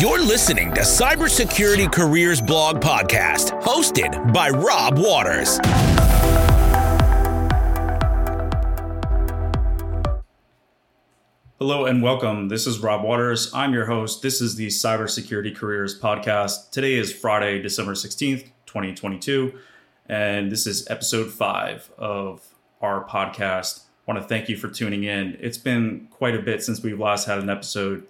You're listening to Cybersecurity Careers Blog Podcast, hosted by Rob Waters. Hello and welcome. This is Rob Waters. I'm your host. This is the Cybersecurity Careers Podcast. Today is Friday, December 16th, 2022, and this is episode five of our podcast. I want to thank you for tuning in. It's been quite a bit since we've last had an episode,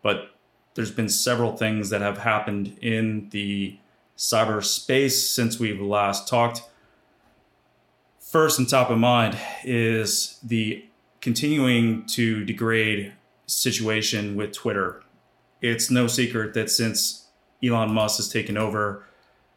but there's been several things that have happened in the cyberspace since we've last talked. First and top of mind is the continuing to degrade situation with Twitter. It's no secret that since Elon Musk has taken over,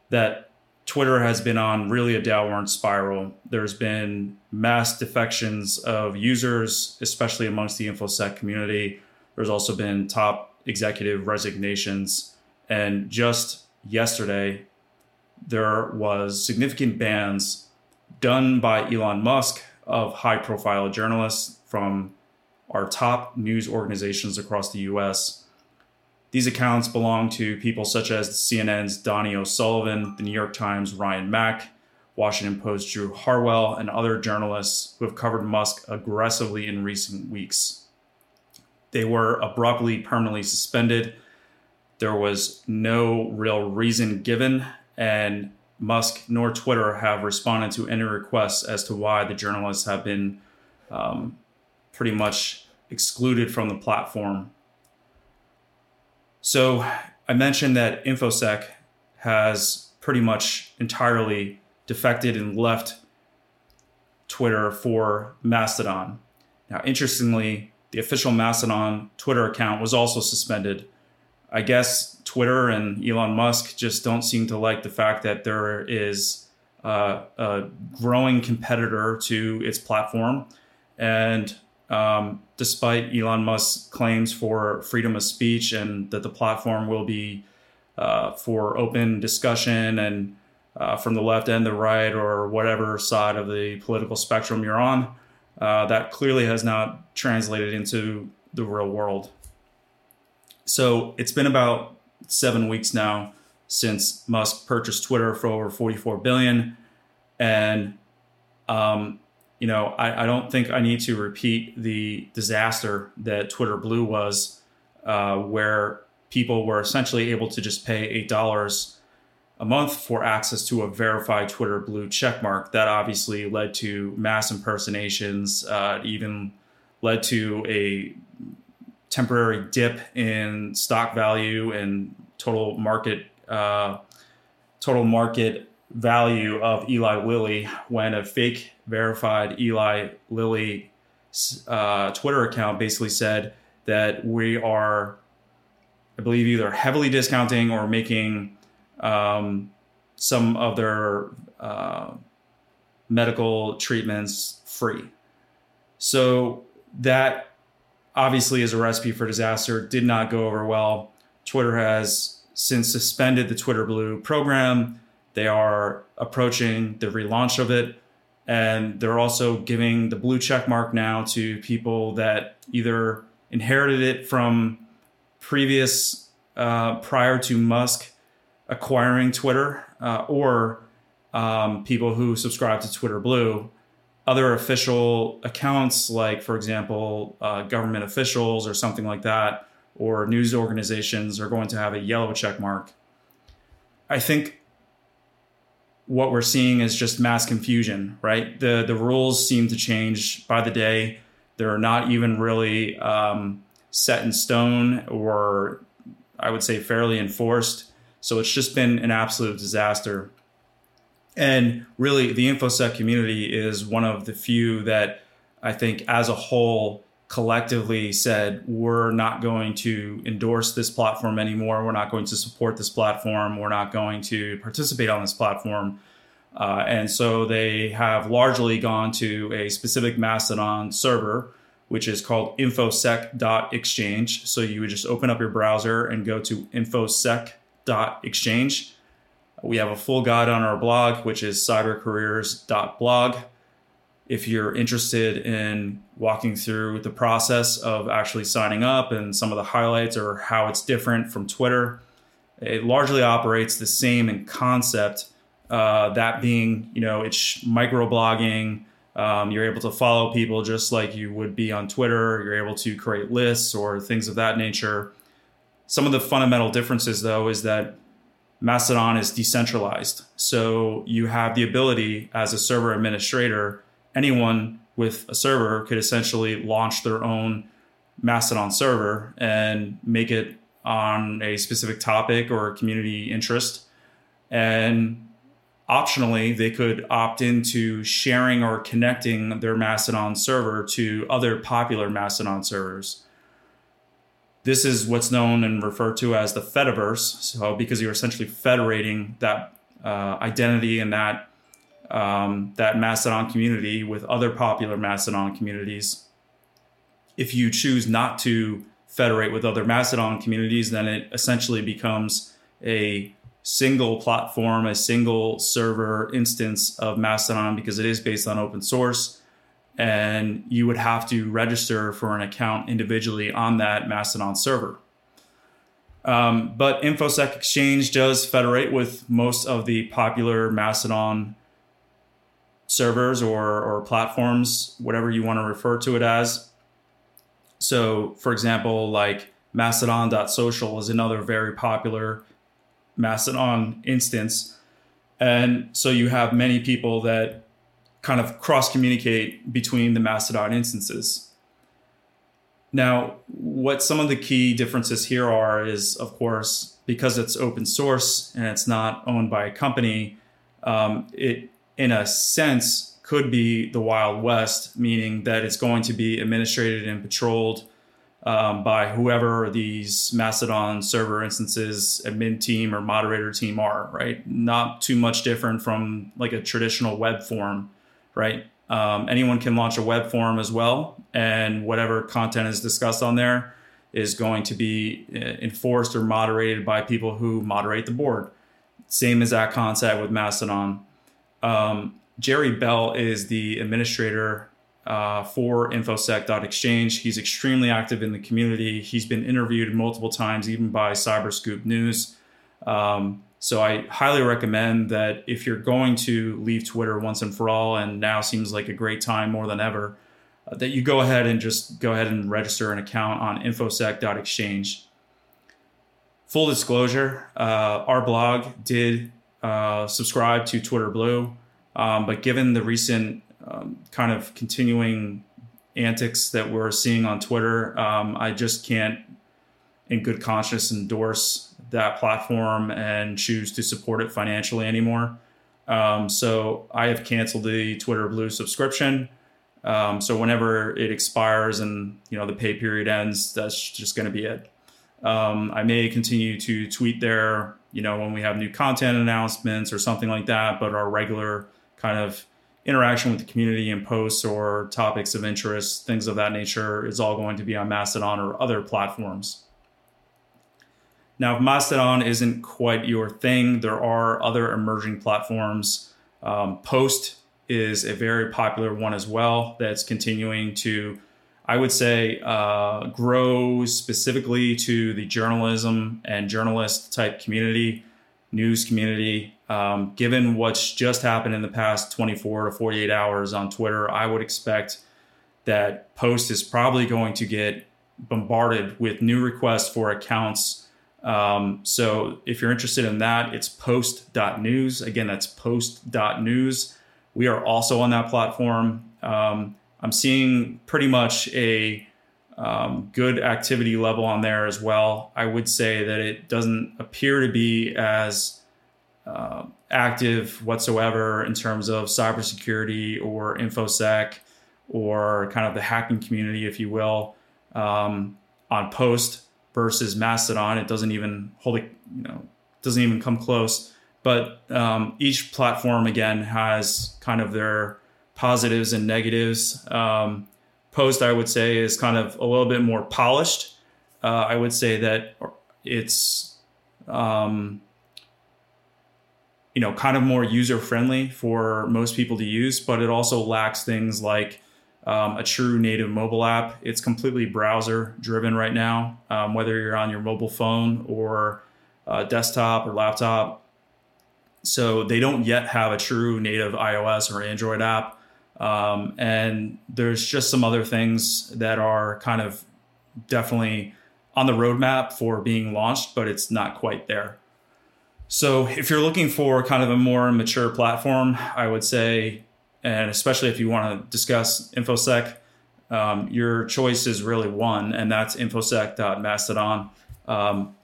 that Twitter has been on really a downward spiral. There's been mass defections of users, especially amongst the InfoSec community. There's also been top executive resignations. And just yesterday, there was significant bans done by Elon Musk of high profile journalists from our top news organizations across the US. These accounts belong to people such as CNN's Donie O'Sullivan, the New York Times' Ryan Mac, Washington Post Drew Harwell, and other journalists who have covered Musk aggressively in recent weeks. They were abruptly permanently suspended. There was no real reason given, and Musk nor Twitter have responded to any requests as to why the journalists have been um, pretty much excluded from the platform. So I mentioned that InfoSec has pretty much entirely defected and left Twitter for Mastodon. Now, interestingly, the official Mastodon Twitter account was also suspended. I guess Twitter and Elon Musk just don't seem to like the fact that there is uh, a growing competitor to its platform. And um, despite Elon Musk's claims for freedom of speech and that the platform will be uh, for open discussion and uh, from the left and the right or whatever side of the political spectrum you're on, uh, that clearly has not translated into the real world. So it's been about seven weeks now since Musk purchased Twitter for over 44 billion, and um, you know I, I, don't think I need to repeat the disaster that Twitter Blue was, uh, where people were essentially able to just pay eight dollars a month for access to a verified Twitter blue checkmark. That obviously led to mass impersonations, uh, even led to a temporary dip in stock value and total market uh, total market value of Eli Lilly when a fake verified Eli Lilly uh, Twitter account basically said that we are, I believe, either heavily discounting or making um, some of their uh, medical treatments free. So that obviously is a recipe for disaster. Did not go over well. Twitter has since suspended the Twitter Blue program. They are approaching the relaunch of it. And they're also giving the blue check mark now to people that either inherited it from previous, uh, prior to Musk acquiring Twitter uh, or um, people who subscribe to Twitter Blue. Other official accounts, like, for example, uh, government officials or something like that, or news organizations, are going to have a yellow check mark. I think what we're seeing is just mass confusion, right? The, the rules seem to change by the day. They're not even really um, set in stone or I would say fairly enforced. So it's just been an absolute disaster. And really, the InfoSec community is one of the few that I think, as a whole, collectively said, we're not going to endorse this platform anymore. We're not going to support this platform. We're not going to participate on this platform. Uh, and so they have largely gone to a specific Mastodon server, which is called infosec.exchange. So you would just open up your browser and go to infosec.exchange exchange. We have a full guide on our blog, which is cybercareers.blog. if you're interested in walking through the process of actually signing up and some of the highlights or how it's different from Twitter, it largely operates the same in concept. Uh, that being, you know, it's microblogging. Um, you're able to follow people just like you would be on Twitter. You're able to create lists or things of that nature. Some of the fundamental differences, though, is that Mastodon is decentralized. So you have the ability as a server administrator, anyone with a server could essentially launch their own Mastodon server and make it on a specific topic or community interest. And optionally, they could opt into sharing or connecting their Mastodon server to other popular Mastodon servers. This is what's known and referred to as the Fediverse. So, because you're essentially federating that uh, identity and that um, that Mastodon community with other popular Mastodon communities. If you choose not to federate with other Mastodon communities, then it essentially becomes a single platform, a single server instance of Mastodon because it is based on open source. And you would have to register for an account individually on that Mastodon server. Um, but InfoSec Exchange does federate with most of the popular Mastodon servers or, or platforms, whatever you want to refer to it as. So, for example, like Mastodon.social is another very popular Mastodon instance. And so you have many people that kind of cross communicate between the Mastodon instances. Now, what some of the key differences here are is, of course, because it's open source and it's not owned by a company, um, it in a sense, could be the Wild West, meaning that it's going to be administrated and patrolled um, by whoever these Mastodon server instances admin team or moderator team are, right? Not too much different from like a traditional web form, right? Um, anyone can launch a web form as well, and whatever content is discussed on there is going to be uh, enforced or moderated by people who moderate the board. Same as that concept with Mastodon. Um, Jerry Bell is the administrator uh, for infosec.exchange. He's extremely active in the community. He's been interviewed multiple times, even by Cyberscoop News. Um, so I highly recommend that if you're going to leave Twitter once and for all, and now seems like a great time more than ever, uh, that you go ahead and just go ahead and register an account on infosec.exchange. Full disclosure, uh, our blog did uh, subscribe to Twitter Blue. Um, but given the recent um, kind of continuing antics that we're seeing on Twitter, um, I just can't, in good conscience, endorse that platform and choose to support it financially anymore. Um, so I have canceled the Twitter Blue subscription. Um, so whenever it expires and you know the pay period ends, that's just going to be it. Um, I may continue to tweet there you know, when we have new content announcements or something like that, but our regular kind of interaction with the community and posts or topics of interest, things of that nature, is all going to be on Mastodon or other platforms. Now, if Mastodon isn't quite your thing, there are other emerging platforms. Um, Post is a very popular one as well that's continuing to I would say uh, grow specifically to the journalism and journalist type community, news community. Um, given what's just happened in the past 24 to 48 hours on Twitter, I would expect that Post is probably going to get bombarded with new requests for accounts. Um, so if you're interested in that, it's post.news. Again, that's post.news. We are also on that platform. Um, I'm seeing pretty much a um, good activity level on there as well. I would say that it doesn't appear to be as uh, active whatsoever in terms of cybersecurity or infosec or kind of the hacking community, if you will, um, on Post versus Mastodon. It doesn't even hold it, you know, doesn't even come close. But um, each platform again has kind of their positives and negatives. Um, Post, I would say, is kind of a little bit more polished. Uh, I would say that it's um, you know, kind of more user friendly for most people to use, but it also lacks things like um, a true native mobile app. It's completely browser driven right now, um, whether you're on your mobile phone or uh, desktop or laptop. So they don't yet have a true native iOS or Android app. Um, and there's just some other things that are kind of definitely on the roadmap for being launched, but it's not quite there. So if you're looking for kind of a more mature platform, I would say, and especially if you want to discuss InfoSec, um, your choice is really one, and that's infosec.mastodon. Um,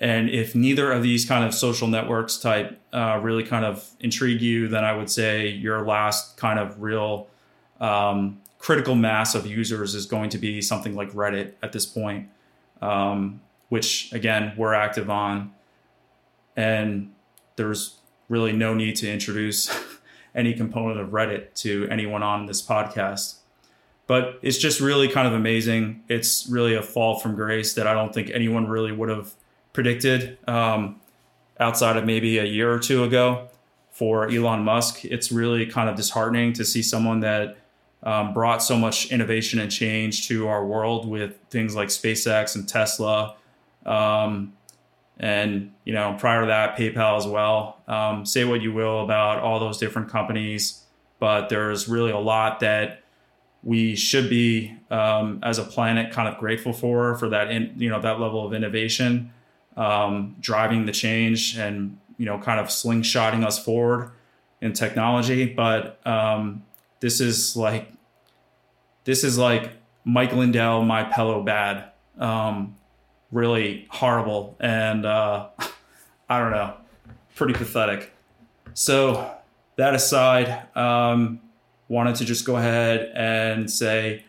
and if neither of these kind of social networks type uh, really kind of intrigue you, then I would say your last kind of real um, critical mass of users is going to be something like Reddit at this point, um, which again, we're active on. And there's really no need to introduce any component of Reddit to anyone on this podcast. But it's just really kind of amazing. It's really a fall from grace that I don't think anyone really would have predicted um, outside of maybe a year or two ago for Elon Musk. It's really kind of disheartening to see someone that um, brought so much innovation and change to our world with things like SpaceX and Tesla. Um, and you know, prior to that, PayPal as well. Um, say what you will about all those different companies, but there's really a lot that we should be, um, as a planet, kind of grateful for for that in, you know that level of innovation um, driving the change and you know kind of slingshotting us forward in technology. But um, this is like this is like Mike Lindell, my pillow bad, um, really horrible, and uh, I don't know, pretty pathetic. So that aside, um, wanted to just go ahead and say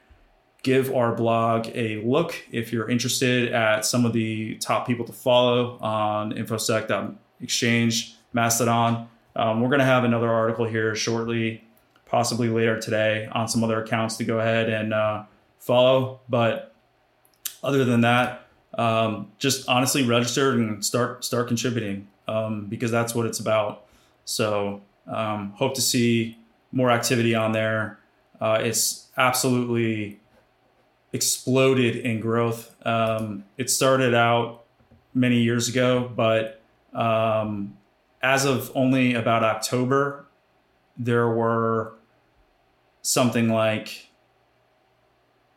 give our blog a look if you're interested at some of the top people to follow on infosec.exchange, Mastodon. Um, we're going to have another article here shortly, possibly later today, on some other accounts to go ahead and uh, follow. But other than that, um, just honestly register and start start contributing um, because that's what it's about. So um, hope to see more activity on there. Uh, it's absolutely exploded in growth. Um, it started out many years ago, but um, as of only about October, there were something like,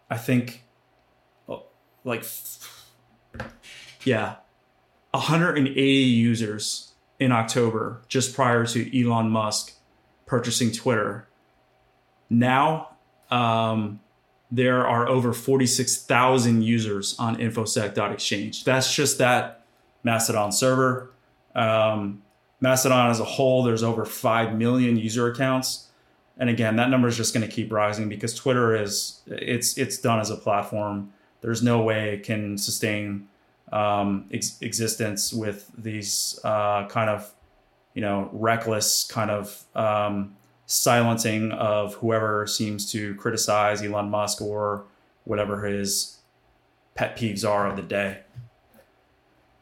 I think, like, yeah, 180 users in October just prior to Elon Musk purchasing Twitter. Now, um, there are over 46,000 users on infosec.exchange. That's just that Mastodon server. Um, Mastodon as a whole, there's over 5 million user accounts. And again, that number is just going to keep rising because Twitter is it's it's done as a platform. There's no way it can sustain um, ex- existence with these uh, kind of you know reckless kind of um, silencing of whoever seems to criticize Elon Musk or whatever his pet peeves are of the day.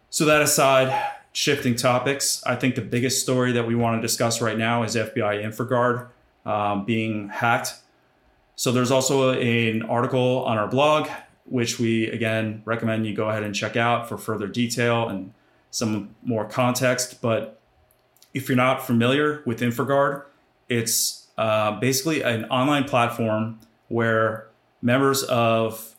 So, that aside, shifting topics, I think the biggest story that we want to discuss right now is FBI InfraGard um, being hacked. So, there's also an article on our blog, which we again recommend you go ahead and check out for further detail and some more context. But if you're not familiar with InfraGard, it's uh, basically an online platform where members of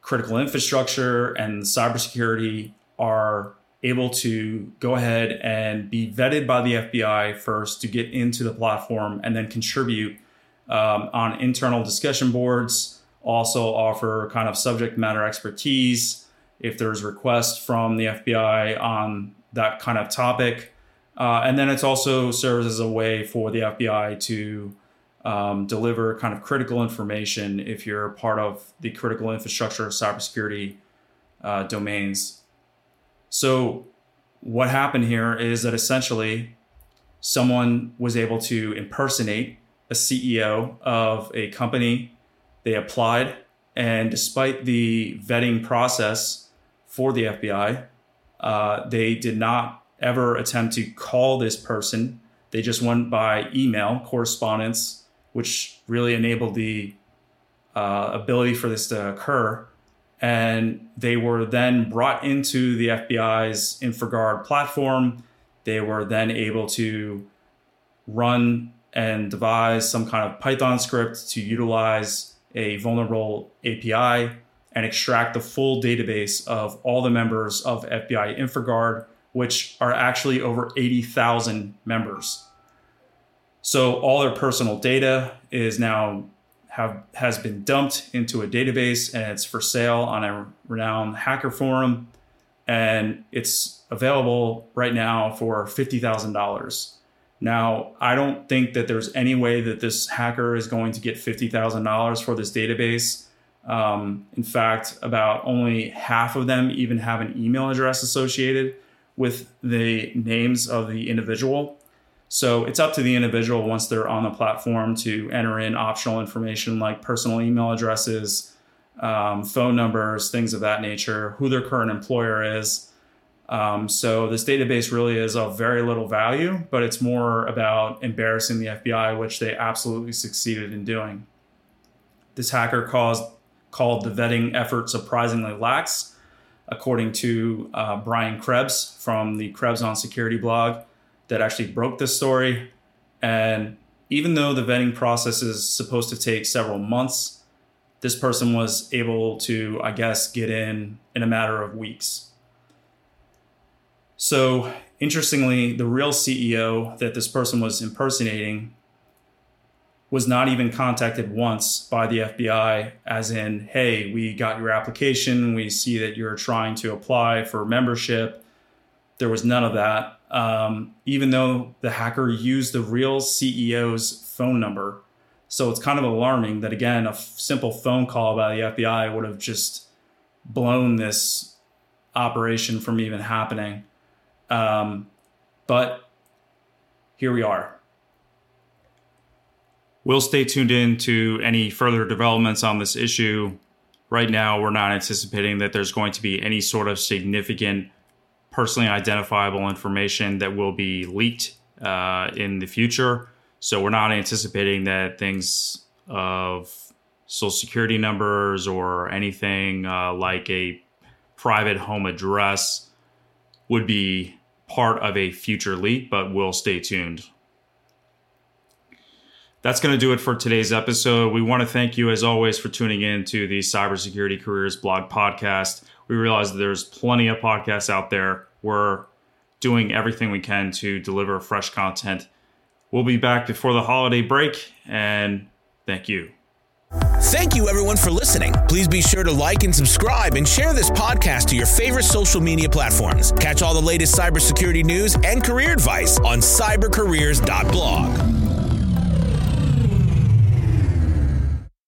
critical infrastructure and cybersecurity are able to go ahead and be vetted by the FBI first to get into the platform and then contribute um, on internal discussion boards. Also, offer kind of subject matter expertise if there's requests from the FBI on that kind of topic. Uh, and then it also serves as a way for the FBI to um, deliver kind of critical information if you're part of the critical infrastructure cybersecurity uh, domains. So, what happened here is that essentially someone was able to impersonate a CEO of a company. They applied, and despite the vetting process for the FBI, uh, they did not ever attempt to call this person. They just went by email correspondence, which really enabled the uh, ability for this to occur. And they were then brought into the FBI's InfraGard platform. They were then able to run and devise some kind of Python script to utilize a vulnerable API and extract the full database of all the members of FBI InfraGard, which are actually over 80,000 members. So all their personal data is now have has been dumped into a database and it's for sale on a renowned hacker forum and it's available right now for $50,000. Now, I don't think that there's any way that this hacker is going to get $50,000 for this database. Um, in fact, about only half of them even have an email address associated with the names of the individual. So it's up to the individual once they're on the platform to enter in optional information like personal email addresses, um, phone numbers, things of that nature, who their current employer is. Um, so this database really is of very little value, but it's more about embarrassing the FBI, which they absolutely succeeded in doing. This hacker caused, called the vetting effort surprisingly lax, according to uh, Brian Krebs from the Krebs on Security blog, that actually broke this story. And even though the vetting process is supposed to take several months, this person was able to, I guess, get in in a matter of weeks. So, interestingly, the real CEO that this person was impersonating was not even contacted once by the FBI, as in, hey, we got your application. We see that you're trying to apply for membership. There was none of that. Um, even though the hacker used the real CEO's phone number. So it's kind of alarming that, again, a f- simple phone call by the FBI would have just blown this operation from even happening. Um, but here we are. We'll stay tuned in to any further developments on this issue. Right now, we're not anticipating that there's going to be any sort of significant personally identifiable information that will be leaked uh, in the future. So we're not anticipating that things of social security numbers or anything uh, like a private home address would be part of a future leak, but we'll stay tuned. That's going to do it for today's episode. We want to thank you, as always, for tuning in to the Cybersecurity Careers blog podcast. We realize that there's plenty of podcasts out there. We're doing everything we can to deliver fresh content. We'll be back before the holiday break, and thank you. Thank you, everyone, for listening. Please be sure to like and subscribe and share this podcast to your favorite social media platforms. Catch all the latest cybersecurity news and career advice on cybercareers.blog.